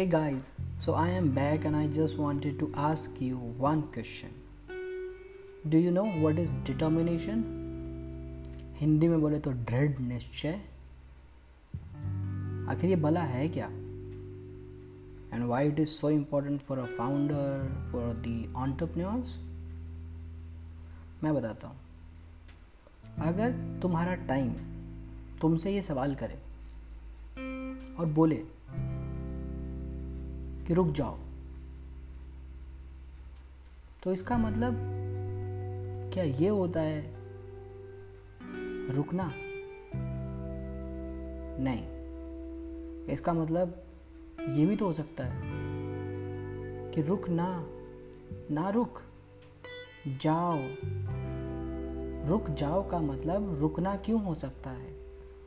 Hey guys, so I am back and I just wanted to ask you one question. Do you know what is determination? Hindi में बोले तो दृढ़ निश्चय आखिर ये भला है क्या and why it is so important for a founder for the entrepreneurs मैं बताता हूँ अगर तुम्हारा टाइम तुमसे ये सवाल करे और बोले कि रुक जाओ। तो इसका मतलब क्या ये होता है, रुकना? नहीं। इसका मतलब ये भी तो हो सकता है कि रुक ना ना रुक, जाओ। रुक जाओ का मतलब रुकना क्यों हो सकता है?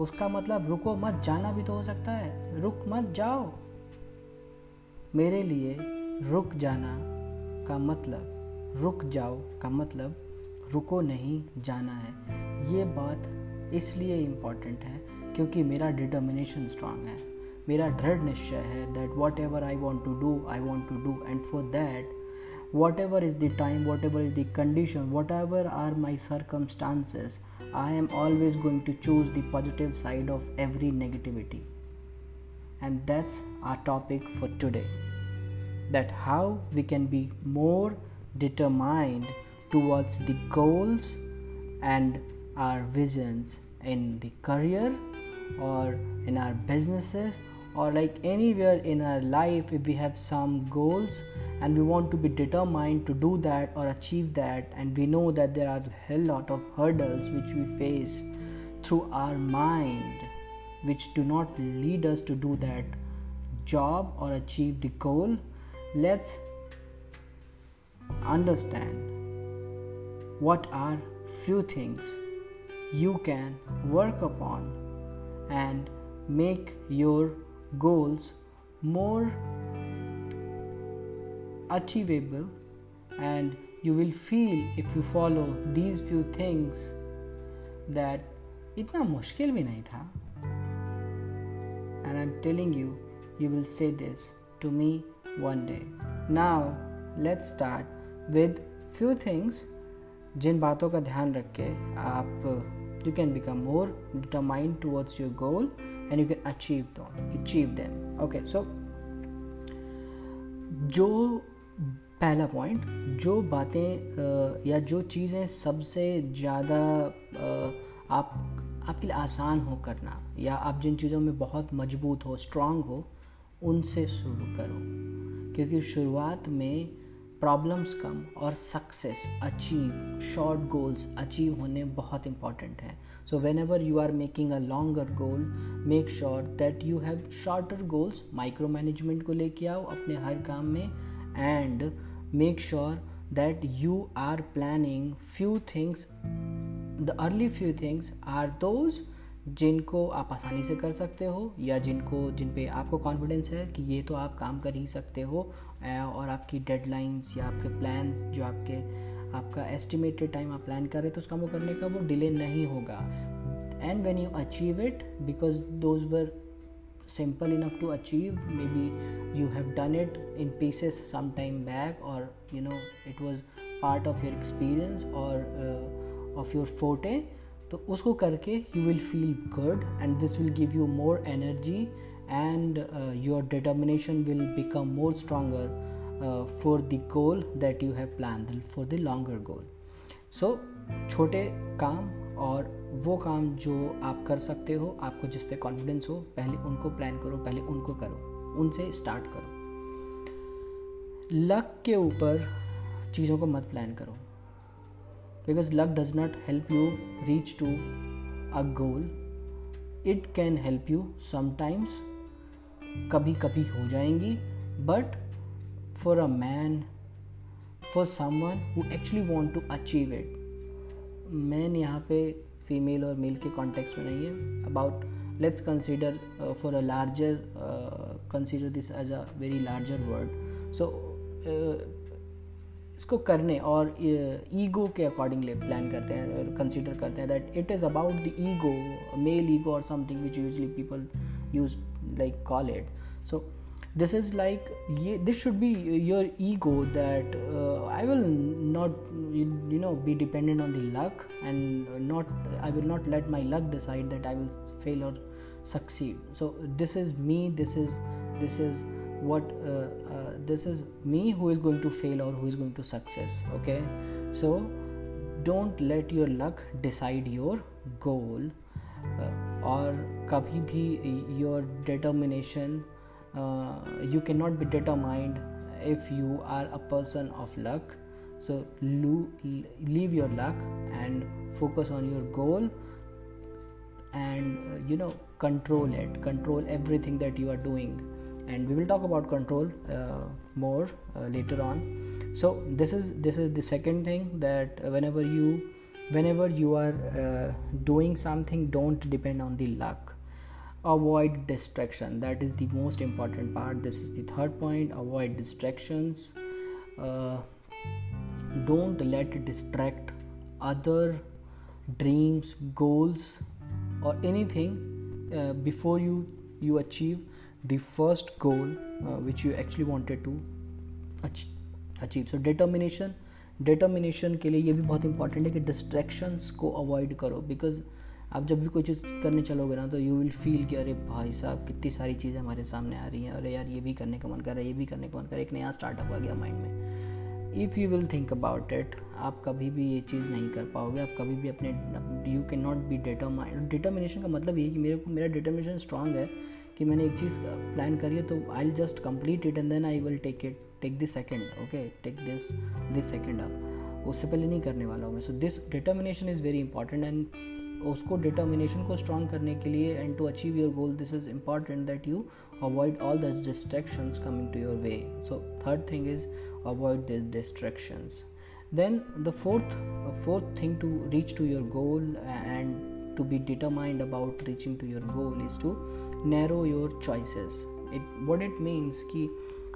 उसका मतलब रुको मत, जाना भी तो हो सकता है। रुक मत, जाओ। मेरे लिए रुक जाना का मतलब रुक जाओ का मतलब रुको नहीं, जाना है। ये बात इसलिए इंपॉर्टेंट है क्योंकि मेरा डिटर्मिनेशन स्ट्रांग है। मेरा दृढ़ निश्चय है that whatever I want to do I want to do and for that whatever is the time whatever is the condition whatever are my circumstances I am always going to choose the positive side of every negativity and that's our topic for today. That how we can be more determined towards the goals and our visions in the career or in our businesses or like anywhere in our life if we have some goals and we want to be determined to do that or achieve that and we know that there are a hell lot of hurdles which we face through our mind which do not lead us to do that job or achieve the goal let's understand what are few things you can work upon and make your goals more achievable. And you will feel if you follow these few things that itna mushkil bhi nahi tha and i'm telling you you will say this to me one day. Now, let's start with few things. जिन बातों का ध्यान रख के आप you can become more determined towards your goal and you can achieve achieve them okay so जो पहला point जो बातें या जो चीज़ें सबसे ज़्यादा आप आपके लिए आसान हो करना, या आप जिन चीज़ों में बहुत मज़बूत हो स्ट्रांग हो, उनसे शुरू करो। क्योंकि शुरुआत में प्रॉब्लम्स कम और success achieve short goals achieve होने बहुत इंपॉर्टेंट है। So whenever you are making a longer goal make sure that you have shorter goals micro management को लेके आओ अपने हर काम में and make sure that you are planning few things, the early few things are those जिनको आप आसानी से कर सकते हो, या जिनको, जिन पे आपको कॉन्फिडेंस है कि ये तो आप काम कर ही सकते हो और आपकी डेडलाइंस या आपके प्लान्स जो आपके, आपका एस्टिमेटेड टाइम आप प्लान कर रहे तो उस काम को करने का वो डिले नहीं होगा। And when you achieve it because those were simple enough to achieve maybe you have done it in pieces some time back or you know it was part of your experience or uh, of your forte तो उसको करके you will feel good and this will give you more energy and your determination will become more stronger for the goal that you have plan for the longer goal so छोटे काम और वो काम जो आप कर सकते हो, आपको जिस पे कॉन्फिडेंस हो, पहले उनको प्लान करो, पहले उनको करो, उनसे स्टार्ट करो। लक के ऊपर चीज़ों को मत प्लान करो। Because luck does not help you reach to a goal it can help you sometimes कभी कभी हो जाएँगी but for a man for someone who actually want to achieve it man यहाँ पे फीमेल और मेल के context में नहीं है. About let's consider for a larger consider this as a very larger word so इसको करने और ईगो uh, के अकॉर्डिंगली प्लान करते हैं और कंसिडर करते हैं that it is about the ego male ego और something which usually people use like call it so this is like this should be your ego that uh, i will not you know be dependent on the luck and not i will not let my luck decide that i will fail or succeed. So this is me this is this is what uh, uh, this is me who is going to fail or who is going to success okay? So don't let your luck decide your goal uh, or kabhi bhi your determination uh, you cannot be determined if you are a person of luck. So lo- leave your luck and focus on your goal and uh, you know control it. Control everything that you are doing. And we will talk about control uh, more uh, later on. So this is this is the second thing that whenever you whenever you are uh, doing something don't depend on the luck avoid distraction that is the most important part this is the third point avoid distractions uh, don't let it distract other dreams goals or anything uh, before you you achieve the first goal uh, which you actually wanted to achieve so determination determination के लिए ये भी बहुत important है कि distractions को avoid करो because आप जब भी कोई चीज़ करने चलोगे ना तो यू विल फील कि अरे भाई साहब, कितनी सारी चीज़ें हमारे सामने आ रही हैं। अरे यार, ये भी करने का मन कर रहा है, ये भी करने का मन कर रहा है। एक नया स्टार्टअप आ गया माइंड में। If you will think about it आप कभी भी ये चीज़ नहीं कर पाओगे। आप कभी भी अपने you can not be determined determination का मतलब ये कि मेरे को, मेरा डिटर्मिनेशन स्ट्रांग है कि मैंने एक चीज़ प्लान करी है तो I just complete it and then I will take it take this second okay take this this second up उससे पहले नहीं करने वाला हूँ मैं। So this determination is very important and उसको डिटर्मिनेशन को स्ट्रॉन्ग करने के लिए and to achieve your goal this is important that you avoid all the distraction coming to your way so third thing is avoid this distraction then the fourth fourth thing to reach to your goal and to be determined about reaching to your goal is to narrow your choices it what it means की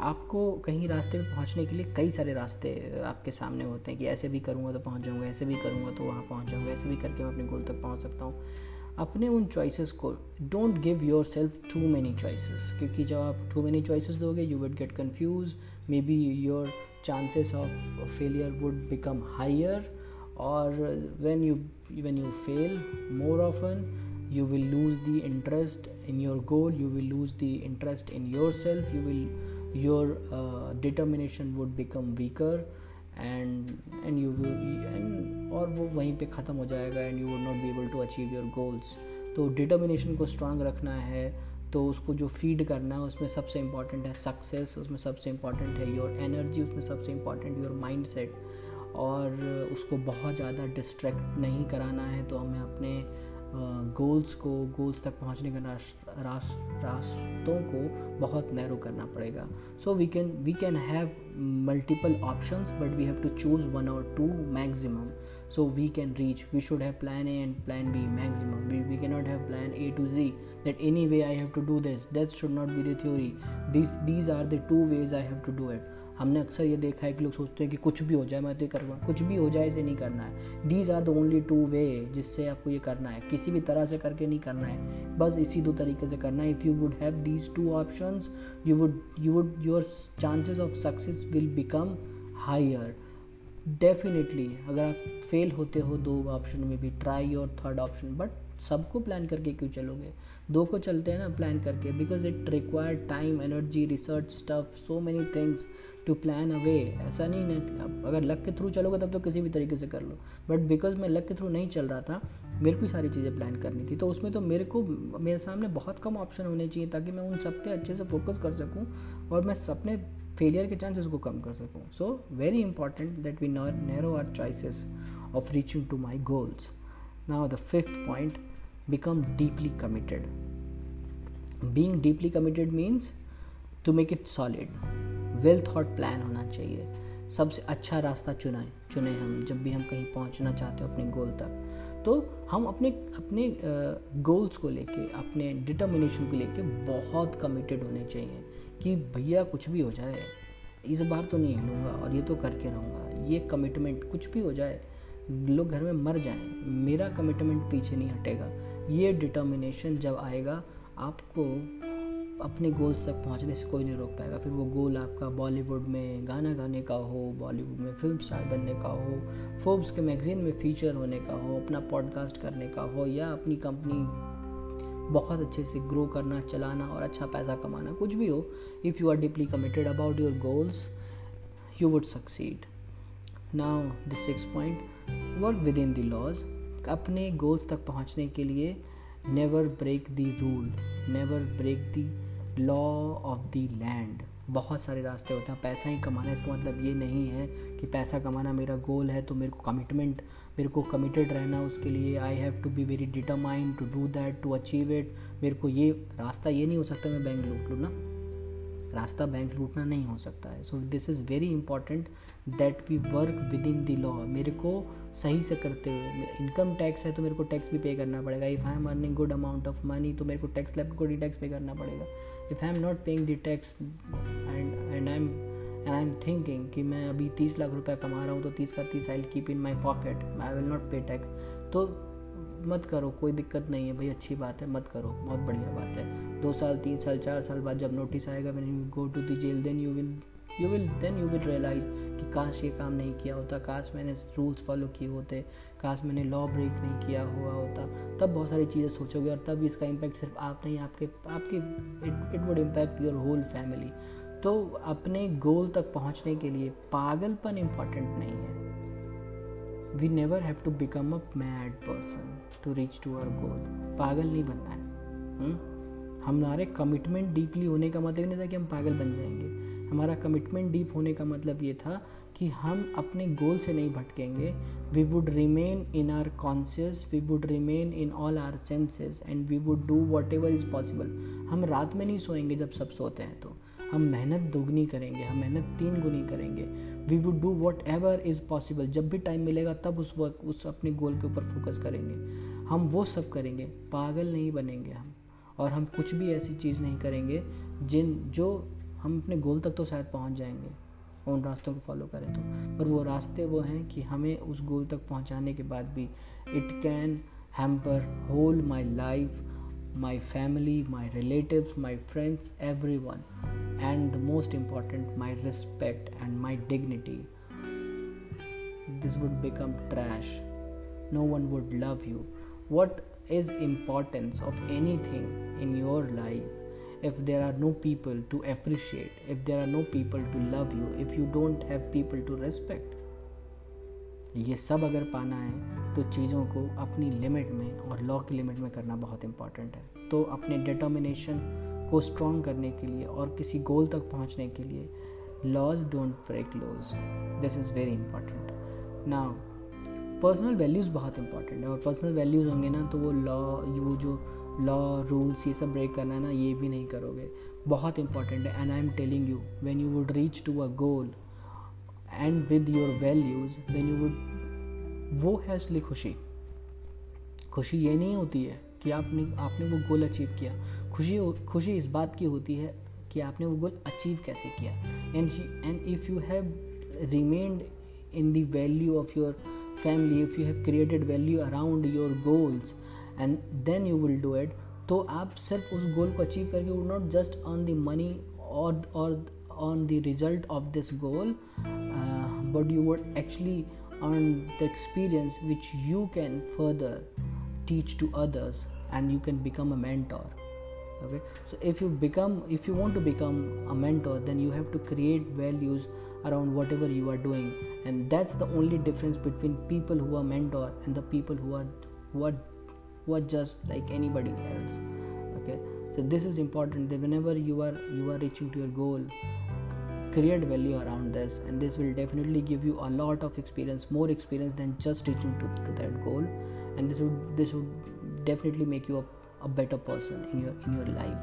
आपको कहीं रास्ते पे पहुँचने के लिए कई सारे रास्ते आपके सामने होते हैं कि ऐसे भी करूँगा तो पहुँच जाऊँगा, ऐसे भी करूँगा तो वहाँ पहुँच जाऊँगा, ऐसे भी करके मैं अपने गोल तक पहुँच सकता हूँ। अपने उन चॉइसेस को don't give yourself too many choices क्योंकि जब आप टू मैनी चॉइसेस दोगे you would get confuse maybe your chances of failure would become higher or when you when you fail more often, you will lose the interest in your goal, you will lose the interest in yourself, you will your uh, determination would become weaker and and you will and और वो वहीं पे ख़त्म हो जाएगा and you would not be able to achieve your goals तो determination को strong रखना है तो उसको जो फ़ीड करना है उसमें सबसे इंपॉर्टेंट है सक्सेस उसमें सबसे इंपॉर्टेंट है योर एनर्जी उसमें सबसे इंपॉर्टेंट योर माइंड सेट और उसको बहुत ज़्यादा डिस्ट्रैक्ट नहीं कराना है तो हमें अपने गोल्स को गोल्स तक पहुँचने का रास्तों को बहुत नैरो करना पड़ेगा। So we can we can have multiple options but we have to choose one और two maximum so we can reach we should have plan A and plan B maximum we we can not have plan A to G that anyway I have to do this that should not be theory this these are the two ways I have to do it हमने अक्सर ये देखा है कि लोग सोचते हैं कि कुछ भी हो जाए, मैं तो ये करूँगा। कुछ भी हो जाए, इसे नहीं करना है। These are the only two way जिससे आपको ये करना है। किसी भी तरह से करके नहीं करना है। बस इसी दो तरीके से करना है। If you would have these two option you would you would your chances of success will become higher definitely अगर आप फेल होते हो दो ऑप्शन में भी try your third option but सबको प्लान करके क्यों चलोगे? दो को चलते हैं ना प्लान करके because it require time energy research stuff so many things to plan away ऐसा नहीं ना अगर लक के थ्रू चलोगे तब तो किसी भी तरीके से कर लो। बट बिकॉज़ मैं लक के थ्रू नहीं चल रहा था, मेरे को सारी चीज़ें प्लान करनी थी तो उसमें तो मेरे को, मेरे सामने बहुत कम ऑप्शन होने चाहिए ताकि मैं उन सब पे अच्छे से फोकस कर सकूँ और मैं अपने फेलियर के चांसेस को कम कर सकूँ। So very important that we narrow our choices of reaching to my goals now the fifth point become deeply committed being deeply committed means to make it solid well thought plan होना चाहिए। सबसे अच्छा रास्ता चुनाएँ, चुने हम जब भी हम कहीं पहुँचना चाहते हो अपने गोल तक। तो हम अपने अपने गोल्स को लेके, अपने डिटर्मिनेशन को लेके बहुत कमिटेड होने चाहिए कि भैया कुछ भी हो जाए। इस बार तो नहीं हिलूँगा और ये तो करके रहूँगा। ये कमिटमेंट कुछ भी हो जाए, लोग घर में मर जाएँ। मेरा कमिटमेंट पीछे नहीं हटेगा। ये डिटर्मिनेशन जब आएगा, आपको अपने गोल्स तक पहुँचने से कोई नहीं रोक पाएगा। फिर वो गोल आपका बॉलीवुड में गाना गाने का हो बॉलीवुड में फ़िल्म स्टार बनने का हो फोर्ब्स के मैगजीन में फीचर होने का हो, अपना पॉडकास्ट करने का हो, या अपनी कंपनी बहुत अच्छे से ग्रो करना, चलाना और अच्छा पैसा कमाना, कुछ भी हो if you are deeply committed about your goals you would succeed now the six point work within the laws अपने गोल्स तक पहुँचने के लिए never break the rule never break the law of the land बहुत सारे रास्ते होते हैं पैसा ही कमाना इसका मतलब ये नहीं है कि पैसा कमाना मेरा गोल है तो मेरे को कमिटमेंट मेरे को कमिटेड रहना उसके लिए. I have to be very determined to do that to achieve it मेरे को ये रास्ता ये नहीं हो सकता मैं बैंक लूट लूँ ना? रास्ता बैंक लूटना नहीं हो सकता है। So this is very important that we work within the law मेरे को सही से करते हुए इनकम टैक्स है तो मेरे को टैक्स भी पे करना पड़ेगा। If I am earning good amount of money तो मेरे को टैक्स लैब को डी टैक्स पे करना पड़ेगा। If I am not paying the tax and and I am and I am thinking कि मैं अभी तीस लाख रुपया कमा रहा हूँ तो तीस का तीस I keep in my pocket I will not pay tax तो मत करो, कोई दिक्कत नहीं है भाई, अच्छी बात है, मत करो, बहुत बढ़िया बात है। दो साल, तीन साल, चार साल बाद जब नोटिस आएगा when you go to the jail then you will you will then you will realize कि काश ये काम नहीं किया होता, काश मैंने रूल्स फॉलो किए होते, काश मैंने लॉ ब्रेक नहीं किया हुआ होता। तब बहुत सारी चीज़ें सोचोगे और तब इसका इम्पैक्ट सिर्फ़ आप नहीं, आपके आपके it it would impact your whole family तो अपने गोल तक पहुँचने के लिए पागलपन इंपॉर्टेंट नहीं है। We never have to become a mad person to reach to our goal पागल नहीं बनना है। हम्म? हमारे कमिटमेंट डीपली होने का मतलब नहीं था कि हम पागल बन जाएँगे। हमारा कमिटमेंट डीप होने का मतलब ये था कि हम अपने गोल से नहीं भटकेंगे। We would remain in our conscious we would remain in all our senses and we would do whatever is possible हम रात में नहीं सोएँगे जब सब सोते हैं तो। हम मेहनत दोगुनी करेंगे, हम मेहनत तीन गुनी करेंगे। We would do whatever is possible जब भी टाइम मिलेगा, तब उस वक्त उस अपने गोल के ऊपर फोकस करेंगे। हम वो सब करेंगे। पागल नहीं बनेंगे हम। और हम कुछ भी ऐसी चीज़ नहीं करेंगे, जिन, जो हम अपने गोल तक तो शायद पहुँच जाएँगे। उन रास्तों को फॉलो करें तो। पर वो रास्ते वो हैं कि हमें उस गोल तक पहुँचाने के बाद भी it can hamper whole my life my family, my relatives, my friends, everyone, and the most important, my respect and my dignity. This would become trash. No one would love you. What is importance of anything in your life if there are no people to appreciate, if there are no people to love you, if you don't have people to respect? ये सब अगर पाना है तो चीज़ों को अपनी limit में और लॉ की लिमिट में करना बहुत इंपॉर्टेंट है। तो अपने डिटर्मिनेशन को स्ट्रॉन्ग करने के लिए और किसी गोल तक पहुँचने के लिए laws don't break laws this is very important ना पर्सनल वैल्यूज़ बहुत इंपॉर्टेंट है और पर्सनल वैल्यूज़ होंगे ना तो वो लॉ वो जो लॉ रूल्स ये सब ब्रेक करना ना, ये भी नहीं करोगे। बहुत इंपॉर्टेंट है and I am telling you when you would reach to a goal and with your values when you would वो है असली खुशी। खुशी ये नहीं होती है कि आपने आपने वो गोल अचीव किया। खुशी खुशी इस बात की होती है कि आपने वो गोल अचीव कैसे किया। And and if you have remained in the value of your family if you have created value around your goals and then you will do it तो आप सिर्फ़ उस गोल को अचीव करके would not just earn the money और on the result of this goal uh, but you would actually earn the experience which you can further teach to others and you can become a mentor. Okay? So if you become if you want to become a mentor then you have to create values around whatever you are doing. And that's the only difference between people who are mentor and the people who are who who are just like anybody else. Okay? So this is important that whenever you are you are reaching to your goal create value around this and this will definitely give you a lot of experience more experience than just reaching to, to that goal. And this would this would definitely make you a, a better person in your in your life.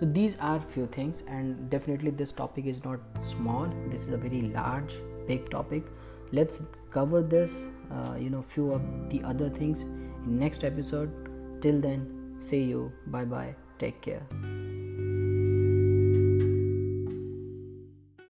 So these are few things and definitely this topic is not small. This is a very large big topic. Let's cover this uh, you know few of the other things in next episode. Till then see you. Bye bye take care